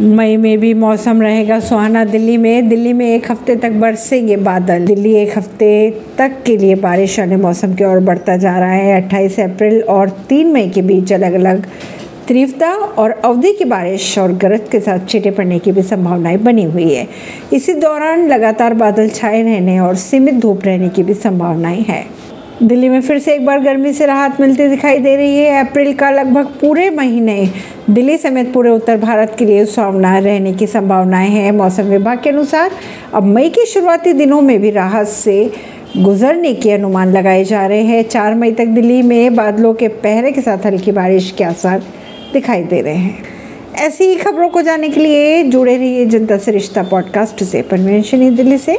मई में भी मौसम रहेगा सुहाना। दिल्ली में दिल्ली में एक हफ़्ते तक बरसेंगे बादल। दिल्ली एक हफ़्ते तक के लिए बारिश वाले मौसम की ओर बढ़ता जा रहा है। 28 अप्रैल और 3 मई के बीच अलग अलग तीव्रता और अवधि की बारिश और गरज के साथ छींटे पड़ने की भी संभावनाएँ बनी हुई है। इसी दौरान लगातार बादल छाए रहने और सीमित धूप रहने की भी संभावनाएँ हैं। दिल्ली में फिर से एक बार गर्मी से राहत मिलती दिखाई दे रही है। अप्रैल का लगभग पूरे महीने दिल्ली समेत पूरे उत्तर भारत के लिए सुहावना रहने की संभावनाएँ हैं। मौसम विभाग के अनुसार अब मई के शुरुआती दिनों में भी राहत से गुजरने के अनुमान लगाए जा रहे हैं। चार मई तक दिल्ली में बादलों के पहरे के साथ हल्की बारिश के आसार दिखाई दे रहे हैं। ऐसी ही खबरों को जानने के लिए जुड़े रहिए जनता से रिश्ता पॉडकास्ट से। परमेश दिल्ली से।